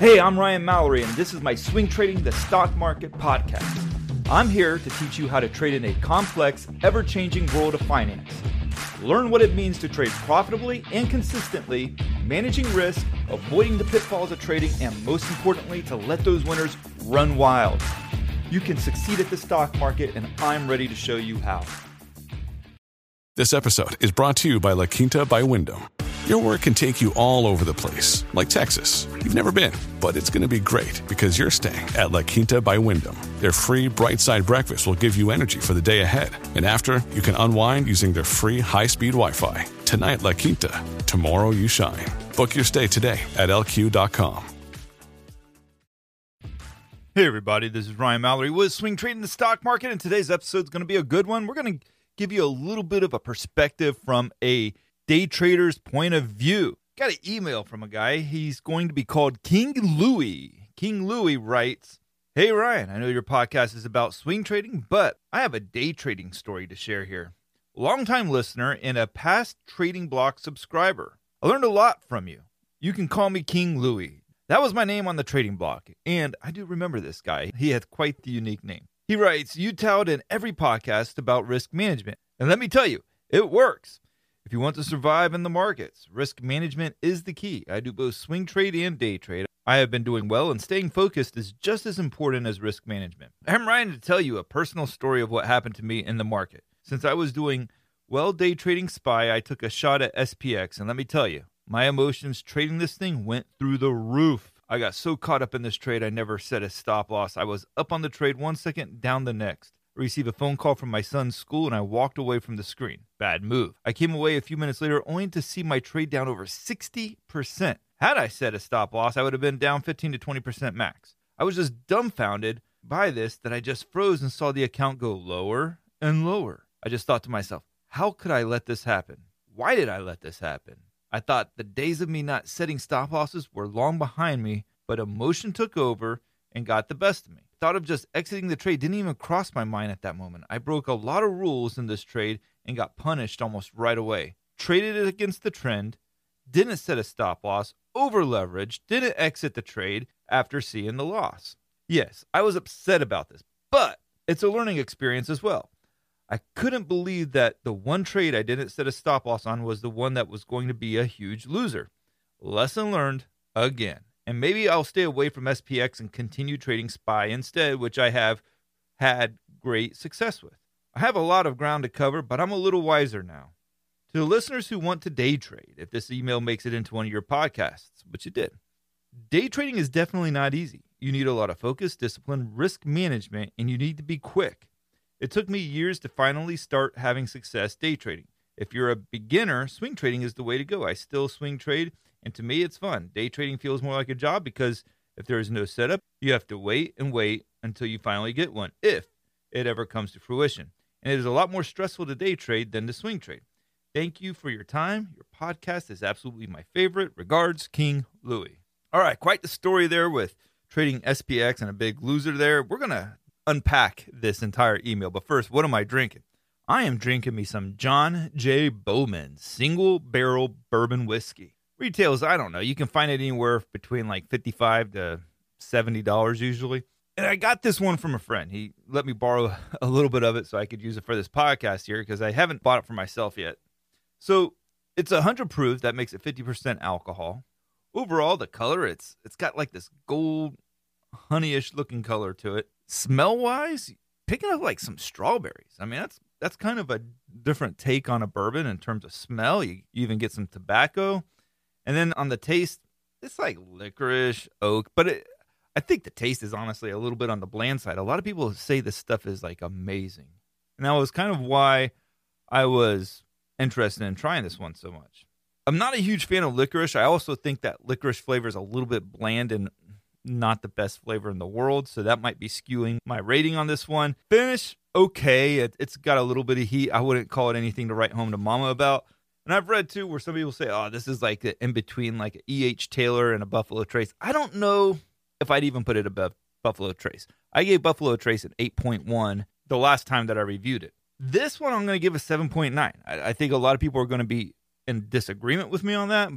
Hey, I'm Ryan Mallory, and this is my Swing Trading the Stock Market podcast. I'm here to teach you how to trade in a complex, ever changing world of finance. Learn what it means to trade profitably and consistently, managing risk, avoiding the pitfalls of trading, and most importantly, to let those winners run wild. You can succeed at the stock market, and I'm ready to show you how. This episode is brought to you by La Quinta by Wyndham. Your work can take you all over the place, like Texas. You've never been, but it's going to be great because you're staying at La Quinta by Wyndham. Their free bright side breakfast will give you energy for the day ahead. And after, you can unwind using their free high speed Wi Fi. Tonight, La Quinta. Tomorrow, you shine. Book your stay today at lq.com. Hey, everybody, this is Ryan Mallory with Swing Trading the Stock Market, and today's episode is going to be a good one. We're going to give you a little bit of a perspective from a day trader's point of view. Got an email from a guy. He's going to be called King Louie. King Louie writes, Hey Ryan, I know your podcast is about swing trading, but I have a day trading story to share here. Longtime listener and a past trading block subscriber. I learned a lot from you. You can call me King Louie. That was my name on the trading block, and I do remember this guy. He has quite the unique name. He writes, You tout in every podcast about risk management. And let me tell you, it works. If you want to survive in the markets, risk management is the key. I do both swing trade and day trade. I have been doing well, and staying focused is just as important as risk management. I'm writing to tell you a personal story of what happened to me in the market. Since I was doing well day trading SPY, I took a shot at SPX, and let me tell you, my emotions trading this thing went through the roof. I got so caught up in this trade, I never set a stop loss. I was up on the trade one second, down the next. I received a phone call from my son's school and I walked away from the screen. Bad move. I came away a few minutes later only to see my trade down over 60%. Had I set a stop loss, I would have been down 15 to 20% max. I was just dumbfounded by this that I just froze and saw the account go lower and lower. I just thought to myself, how could I let this happen? Why did I let this happen? I thought the days of me not setting stop losses were long behind me, but emotion took over and got the best of me. Thought of just exiting the trade didn't even cross my mind at that moment. I broke a lot of rules in this trade and got punished almost right away. Traded it against the trend, didn't set a stop loss, over leveraged, didn't exit the trade after seeing the loss. Yes, I was upset about this, but it's a learning experience as well. I couldn't believe that the one trade I didn't set a stop loss on was the one that was going to be a huge loser. Lesson learned again. And maybe I'll stay away from SPX and continue trading SPY instead, which I have had great success with. I have a lot of ground to cover, but I'm a little wiser now. To the listeners who want to day trade, if this email makes it into one of your podcasts, which it did, day trading is definitely not easy. You need a lot of focus, discipline, risk management, and you need to be quick. It took me years to finally start having success day trading. If you're a beginner, swing trading is the way to go. I still swing trade, and to me, it's fun. Day trading feels more like a job because if there is no setup, you have to wait and wait until you finally get one, if it ever comes to fruition. And it is a lot more stressful to day trade than to swing trade. Thank you for your time. Your podcast is absolutely my favorite. Regards, King Louie. All right, quite the story there with trading SPX and a big loser there. We're going to unpack this entire email. But first, what am I drinking? I am drinking me some John J. Bowman single barrel bourbon whiskey. Retails, I don't know. You can find it anywhere between like 55 to $70 usually. And I got this one from a friend. He let me borrow a little bit of it so I could use it for this podcast here because I haven't bought it for myself yet. So it's 100 proof. That makes it 50% alcohol. Overall, the color, it's it's got like this gold, honeyish looking color to it. Smell wise, picking up like some strawberries. I mean, that's that's kind of a different take on a bourbon in terms of smell. You, you even get some tobacco. And then on the taste, it's like licorice, oak, but it, I think the taste is honestly a little bit on the bland side. A lot of people say this stuff is like amazing. And that was kind of why I was interested in trying this one so much. I'm not a huge fan of licorice. I also think that licorice flavor is a little bit bland and not the best flavor in the world. So that might be skewing my rating on this one. Finish, okay. It, has got a little bit of heat. I wouldn't call it anything to write home to mama about. And I've read too where some people say, oh, this is like in between like E.H. Taylor and a Buffalo Trace. I don't know if I'd even put it above Buffalo Trace. I gave Buffalo Trace an 8.1 the last time that I reviewed it. This one I'm going to give a 7.9. I, I think a lot of people are going to be in disagreement with me on that,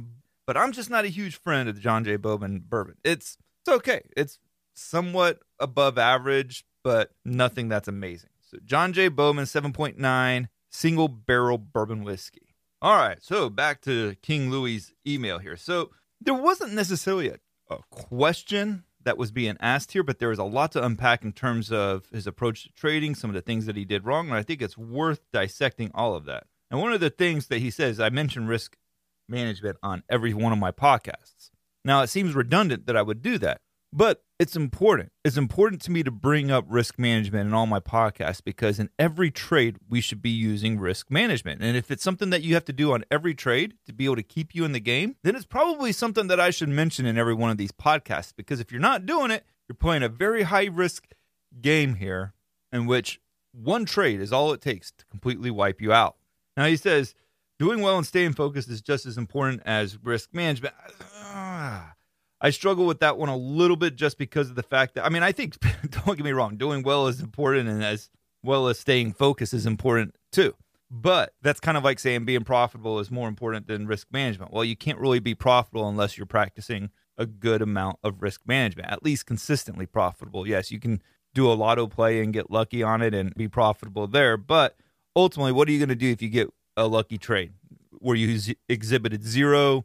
but I'm just not a huge friend of the John J. Bowman bourbon. It's it's okay. It's somewhat above average, but nothing that's amazing. So John J. Bowman 7.9 single barrel bourbon whiskey. All right, so back to King Louis' email here. So there wasn't necessarily a, a question that was being asked here, but there was a lot to unpack in terms of his approach to trading, some of the things that he did wrong, and I think it's worth dissecting all of that. And one of the things that he says, I mentioned risk management on every one of my podcasts. Now, it seems redundant that I would do that, but it's important. It's important to me to bring up risk management in all my podcasts because in every trade, we should be using risk management. And if it's something that you have to do on every trade to be able to keep you in the game, then it's probably something that I should mention in every one of these podcasts because if you're not doing it, you're playing a very high risk game here in which one trade is all it takes to completely wipe you out. Now he says, doing well and staying focused is just as important as risk management. I struggle with that one a little bit just because of the fact that I mean I think don't get me wrong, doing well is important and as well as staying focused is important too. But that's kind of like saying being profitable is more important than risk management. Well, you can't really be profitable unless you're practicing a good amount of risk management, at least consistently profitable. Yes, you can do a lotto play and get lucky on it and be profitable there, but ultimately, what are you going to do if you get a lucky trade where you z- exhibited zero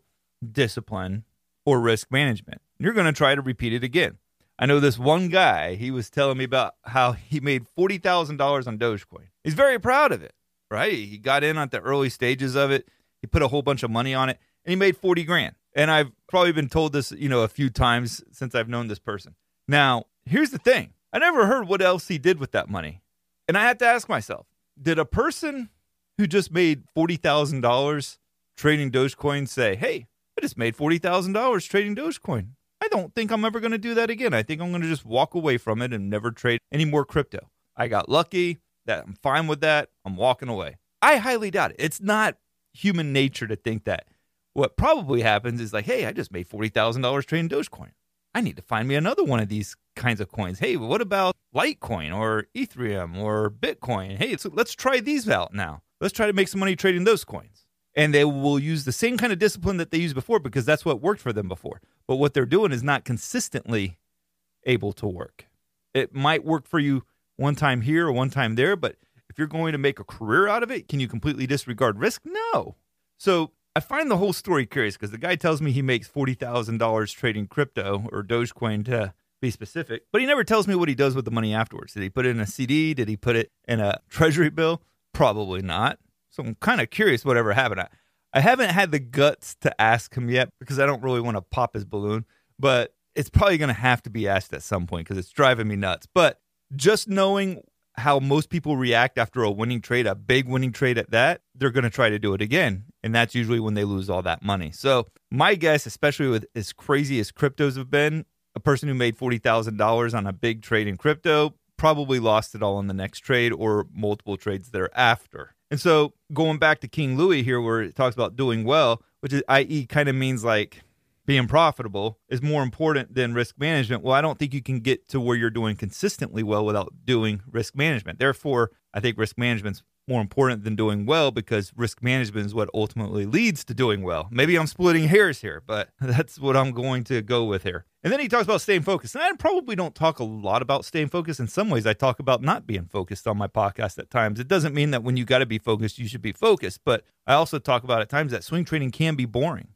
discipline or risk management? You're going to try to repeat it again. I know this one guy, he was telling me about how he made $40,000 on Dogecoin. He's very proud of it, right? He got in at the early stages of it. He put a whole bunch of money on it and he made 40 grand. And I've probably been told this, you know, a few times since I've known this person. Now, here's the thing. I never heard what else he did with that money. And I had to ask myself, did a person who just made $40,000 trading Dogecoin say, hey, I just made $40,000 trading Dogecoin. I don't think I'm ever going to do that again. I think I'm going to just walk away from it and never trade any more crypto. I got lucky. That I'm fine with that. I'm walking away. I highly doubt it. It's not human nature to think that. What probably happens is like, hey, I just made $40,000 trading Dogecoin. I need to find me another one of these kinds of coins. Hey, what about Litecoin or Ethereum or Bitcoin? Hey, let's try these out now. Let's try to make some money trading those coins. And they will use the same kind of discipline that they used before because that's what worked for them before. But what they're doing is not consistently able to work. It might work for you one time here or one time there, but if you're going to make a career out of it, can you completely disregard risk? No. So I find the whole story curious because the guy tells me he makes $40,000 trading crypto or Dogecoin to be specific, but he never tells me what he does with the money afterwards. Did he put it in a CD? Did he put it in a treasury bill? Probably not. So I'm kind of curious whatever happened. I, I haven't had the guts to ask him yet because I don't really want to pop his balloon, but it's probably going to have to be asked at some point because it's driving me nuts. But just knowing how most people react after a winning trade, a big winning trade at that, they're going to try to do it again. And that's usually when they lose all that money. So, my guess, especially with as crazy as cryptos have been, a person who made $40,000 on a big trade in crypto probably lost it all in the next trade or multiple trades thereafter. And so, going back to King Louis here, where it talks about doing well, which is, i.e., kind of means like being profitable is more important than risk management. Well, I don't think you can get to where you're doing consistently well without doing risk management. Therefore, I think risk management's more important than doing well because risk management is what ultimately leads to doing well. Maybe I'm splitting hairs here, but that's what I'm going to go with here. And then he talks about staying focused. And I probably don't talk a lot about staying focused. In some ways, I talk about not being focused on my podcast at times. It doesn't mean that when you got to be focused, you should be focused. But I also talk about at times that swing trading can be boring.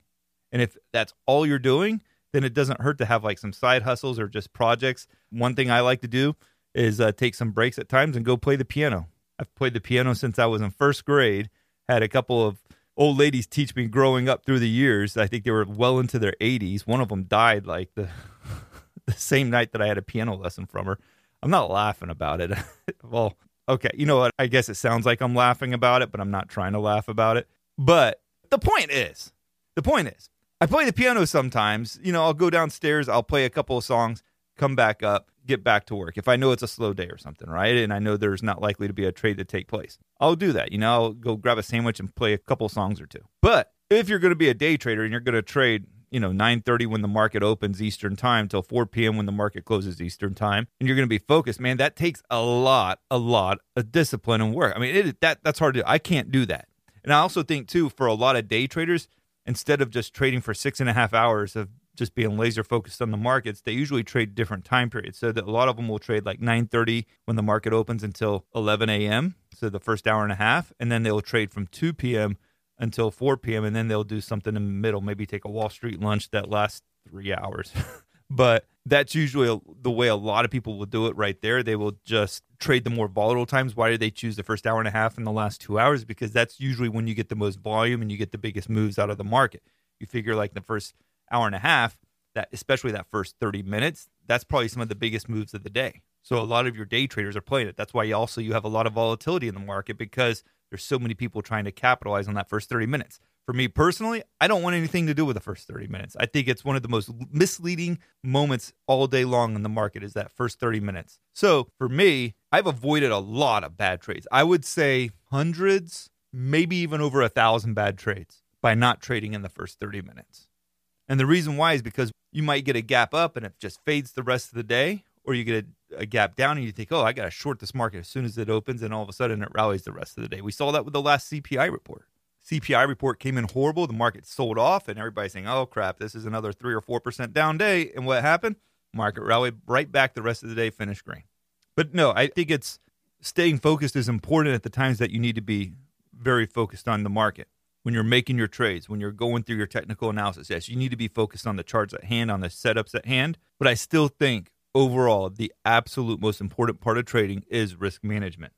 And if that's all you're doing, then it doesn't hurt to have like some side hustles or just projects. One thing I like to do is uh, take some breaks at times and go play the piano. I've played the piano since I was in first grade. Had a couple of old ladies teach me growing up through the years. I think they were well into their 80s. One of them died like the the same night that I had a piano lesson from her. I'm not laughing about it. well, Okay, you know what? I guess it sounds like I'm laughing about it, but I'm not trying to laugh about it. But the point is, the point is, I play the piano sometimes. You know, I'll go downstairs, I'll play a couple of songs, come back up, get back to work. If I know it's a slow day or something, right? And I know there's not likely to be a trade to take place, I'll do that. You know, I'll go grab a sandwich and play a couple songs or two. But if you're going to be a day trader and you're going to trade, you know, 9:30 when the market opens Eastern time till 4 p.m. when the market closes Eastern time, and you're going to be focused, man, that takes a lot, a lot of discipline and work. I mean, it, that that's hard to. do. I can't do that. And I also think too, for a lot of day traders, instead of just trading for six and a half hours of just being laser focused on the markets, they usually trade different time periods. So that a lot of them will trade like 9:30 when the market opens until 11 a.m. So the first hour and a half, and then they'll trade from 2 p.m. until 4 p.m. and then they'll do something in the middle, maybe take a Wall Street lunch that lasts three hours. but that's usually the way a lot of people will do it right there. They will just trade the more volatile times. Why do they choose the first hour and a half and the last two hours? Because that's usually when you get the most volume and you get the biggest moves out of the market. You figure like the first hour and a half, that especially that first 30 minutes, that's probably some of the biggest moves of the day. So a lot of your day traders are playing it. That's why you also you have a lot of volatility in the market because there's so many people trying to capitalize on that first 30 minutes. For me personally, I don't want anything to do with the first 30 minutes. I think it's one of the most misleading moments all day long in the market is that first 30 minutes. So for me, I've avoided a lot of bad trades. I would say hundreds, maybe even over a thousand bad trades by not trading in the first 30 minutes. And the reason why is because you might get a gap up and it just fades the rest of the day, or you get a, a gap down and you think, oh, I got to short this market as soon as it opens, and all of a sudden it rallies the rest of the day. We saw that with the last CPI report. CPI report came in horrible. The market sold off, and everybody's saying, oh, crap, this is another 3 or 4% down day. And what happened? Market rallied right back the rest of the day, finished green. But no, I think it's staying focused is important at the times that you need to be very focused on the market when you're making your trades, when you're going through your technical analysis. Yes, you need to be focused on the charts at hand, on the setups at hand. But I still think overall, the absolute most important part of trading is risk management.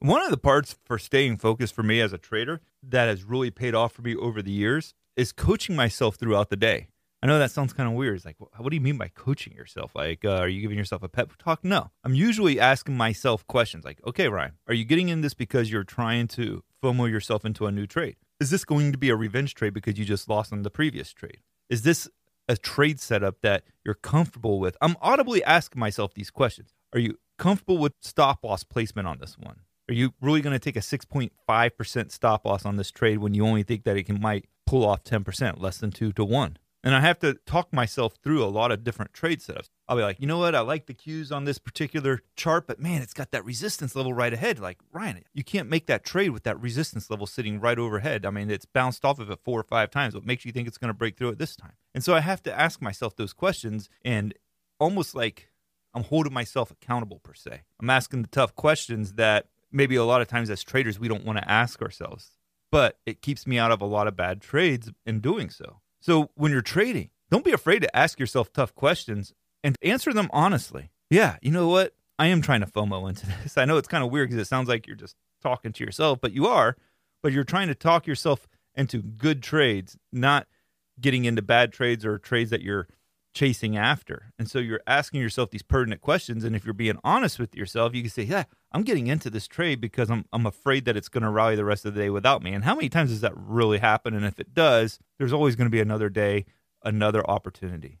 One of the parts for staying focused for me as a trader that has really paid off for me over the years is coaching myself throughout the day. I know that sounds kind of weird. It's like, what do you mean by coaching yourself? Like, uh, are you giving yourself a pep talk? No. I'm usually asking myself questions like, okay, Ryan, are you getting in this because you're trying to FOMO yourself into a new trade? Is this going to be a revenge trade because you just lost on the previous trade? Is this a trade setup that you're comfortable with? I'm audibly asking myself these questions. Are you comfortable with stop loss placement on this one? Are you really going to take a 6.5% stop loss on this trade when you only think that it can might pull off 10%, less than 2 to 1? And I have to talk myself through a lot of different trade setups. I'll be like, you know what? I like the cues on this particular chart, but man, it's got that resistance level right ahead. Like, Ryan, you can't make that trade with that resistance level sitting right overhead. I mean, it's bounced off of it four or five times. What makes you think it's going to break through it this time? And so I have to ask myself those questions and almost like I'm holding myself accountable per se. I'm asking the tough questions that maybe a lot of times as traders we don't want to ask ourselves. But it keeps me out of a lot of bad trades in doing so. So when you're trading, don't be afraid to ask yourself tough questions and answer them honestly. Yeah, you know what? I am trying to FOMO into this. I know it's kind of weird because it sounds like you're just talking to yourself, but you are. But you're trying to talk yourself into good trades, not getting into bad trades or trades that you're chasing after. And so you're asking yourself these pertinent questions. And if you're being honest with yourself, you can say, Yeah, I'm getting into this trade because I'm I'm afraid that it's going to rally the rest of the day without me. And how many times does that really happen? And if it does, there's always going to be another day, another opportunity.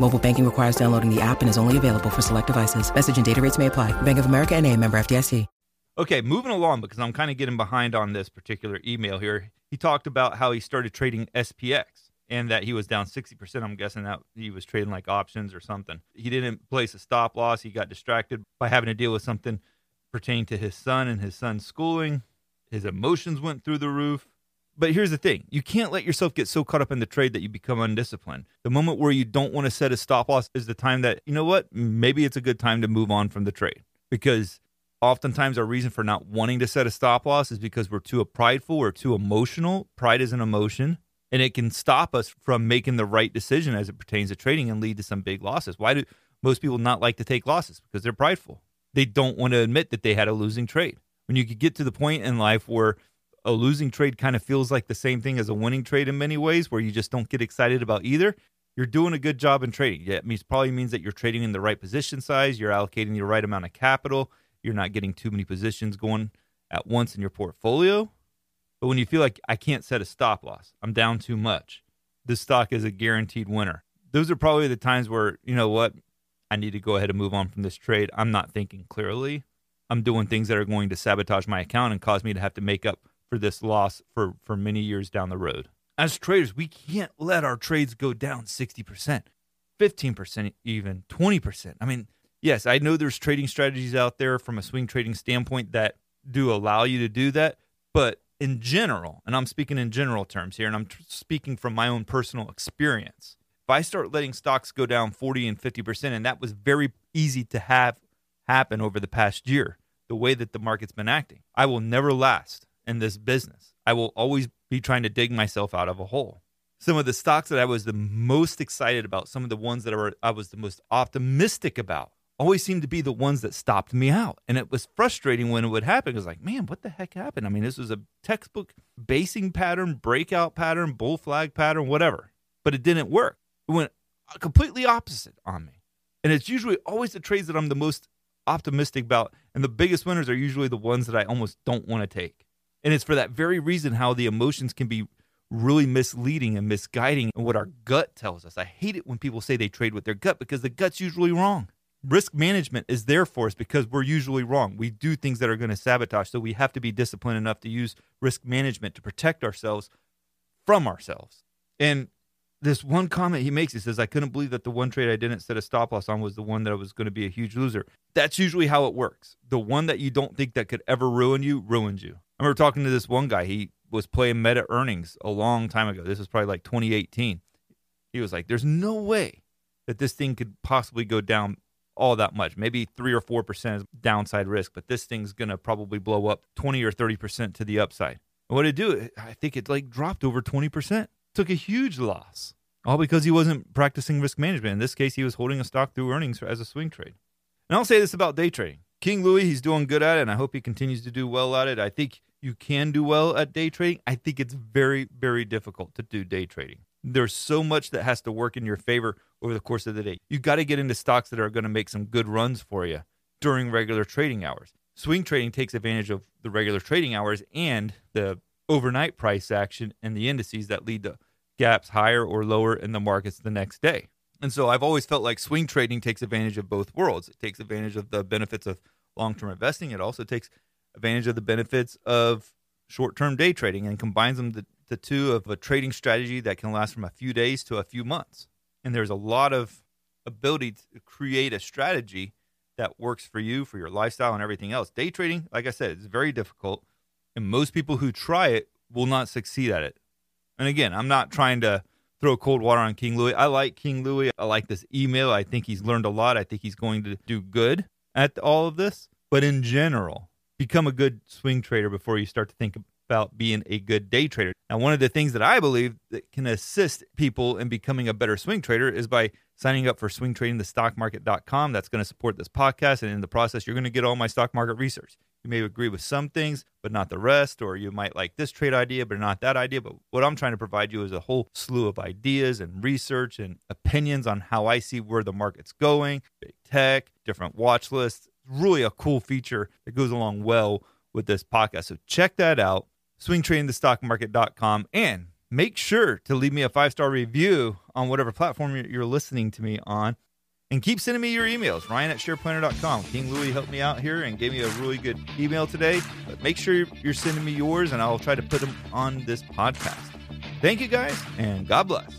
Mobile banking requires downloading the app and is only available for select devices. Message and data rates may apply. Bank of America and a member FDIC. Okay, moving along because I'm kind of getting behind on this particular email here. He talked about how he started trading SPX and that he was down 60%. I'm guessing that he was trading like options or something. He didn't place a stop loss. He got distracted by having to deal with something pertaining to his son and his son's schooling. His emotions went through the roof. But here's the thing you can't let yourself get so caught up in the trade that you become undisciplined. The moment where you don't want to set a stop loss is the time that, you know what, maybe it's a good time to move on from the trade because Oftentimes, our reason for not wanting to set a stop loss is because we're too prideful or too emotional. Pride is an emotion, and it can stop us from making the right decision as it pertains to trading and lead to some big losses. Why do most people not like to take losses? Because they're prideful. They don't want to admit that they had a losing trade. When you could get to the point in life where a losing trade kind of feels like the same thing as a winning trade in many ways, where you just don't get excited about either, you're doing a good job in trading. It means probably means that you're trading in the right position size, you're allocating the right amount of capital, you're not getting too many positions going at once in your portfolio. But when you feel like I can't set a stop loss, I'm down too much, this stock is a guaranteed winner. Those are probably the times where, you know what, I need to go ahead and move on from this trade. I'm not thinking clearly. I'm doing things that are going to sabotage my account and cause me to have to make up for this loss for, for many years down the road as traders, we can't let our trades go down 60%, 15%, even 20%. I mean, yes, I know there's trading strategies out there from a swing trading standpoint that do allow you to do that, but in general, and I'm speaking in general terms here, and I'm speaking from my own personal experience. If I start letting stocks go down 40 and 50%, and that was very easy to have happen over the past year, the way that the market's been acting, I will never last in this business. I will always be trying to dig myself out of a hole. Some of the stocks that I was the most excited about, some of the ones that are, I was the most optimistic about, always seemed to be the ones that stopped me out. And it was frustrating when it would happen. It was like, man, what the heck happened? I mean, this was a textbook basing pattern, breakout pattern, bull flag pattern, whatever. But it didn't work. It went completely opposite on me. And it's usually always the trades that I'm the most optimistic about. And the biggest winners are usually the ones that I almost don't want to take. And it's for that very reason how the emotions can be really misleading and misguiding and what our gut tells us. I hate it when people say they trade with their gut because the gut's usually wrong. Risk management is there for us because we're usually wrong. We do things that are going to sabotage. So we have to be disciplined enough to use risk management to protect ourselves from ourselves. And this one comment he makes, he says, I couldn't believe that the one trade I didn't set a stop loss on was the one that I was going to be a huge loser. That's usually how it works. The one that you don't think that could ever ruin you ruins you. I remember talking to this one guy. He was playing meta earnings a long time ago. This was probably like 2018. He was like, "There's no way that this thing could possibly go down all that much. Maybe three or four percent is downside risk, but this thing's gonna probably blow up 20 or 30 percent to the upside." And what did it do? I think it like dropped over 20 percent. Took a huge loss, all because he wasn't practicing risk management. In this case, he was holding a stock through earnings as a swing trade. And I'll say this about day trading. King Louis, he's doing good at it, and I hope he continues to do well at it. I think you can do well at day trading. I think it's very, very difficult to do day trading. There's so much that has to work in your favor over the course of the day. You got to get into stocks that are going to make some good runs for you during regular trading hours. Swing trading takes advantage of the regular trading hours and the overnight price action and the indices that lead to gaps higher or lower in the markets the next day. And so I've always felt like swing trading takes advantage of both worlds. It takes advantage of the benefits of long term investing, it also takes advantage of the benefits of short term day trading and combines them the, the two of a trading strategy that can last from a few days to a few months. And there's a lot of ability to create a strategy that works for you, for your lifestyle, and everything else. Day trading, like I said, is very difficult. And most people who try it will not succeed at it. And again, I'm not trying to throw cold water on King Louis. I like King Louis. I like this email. I think he's learned a lot. I think he's going to do good at all of this. But in general, become a good swing trader before you start to think about being a good day trader. Now, one of the things that I believe that can assist people in becoming a better swing trader is by signing up for swingtradingthestockmarket.com. That's going to support this podcast. And in the process, you're going to get all my stock market research. You may agree with some things, but not the rest, or you might like this trade idea, but not that idea. But what I'm trying to provide you is a whole slew of ideas and research and opinions on how I see where the market's going, big tech, different watch lists, really a cool feature that goes along well with this podcast. So check that out, swingtradingthestockmarket.com, and make sure to leave me a five star review on whatever platform you're listening to me on. And keep sending me your emails, ryan at shareplanner.com. King Louis helped me out here and gave me a really good email today. But make sure you're sending me yours, and I'll try to put them on this podcast. Thank you guys, and God bless.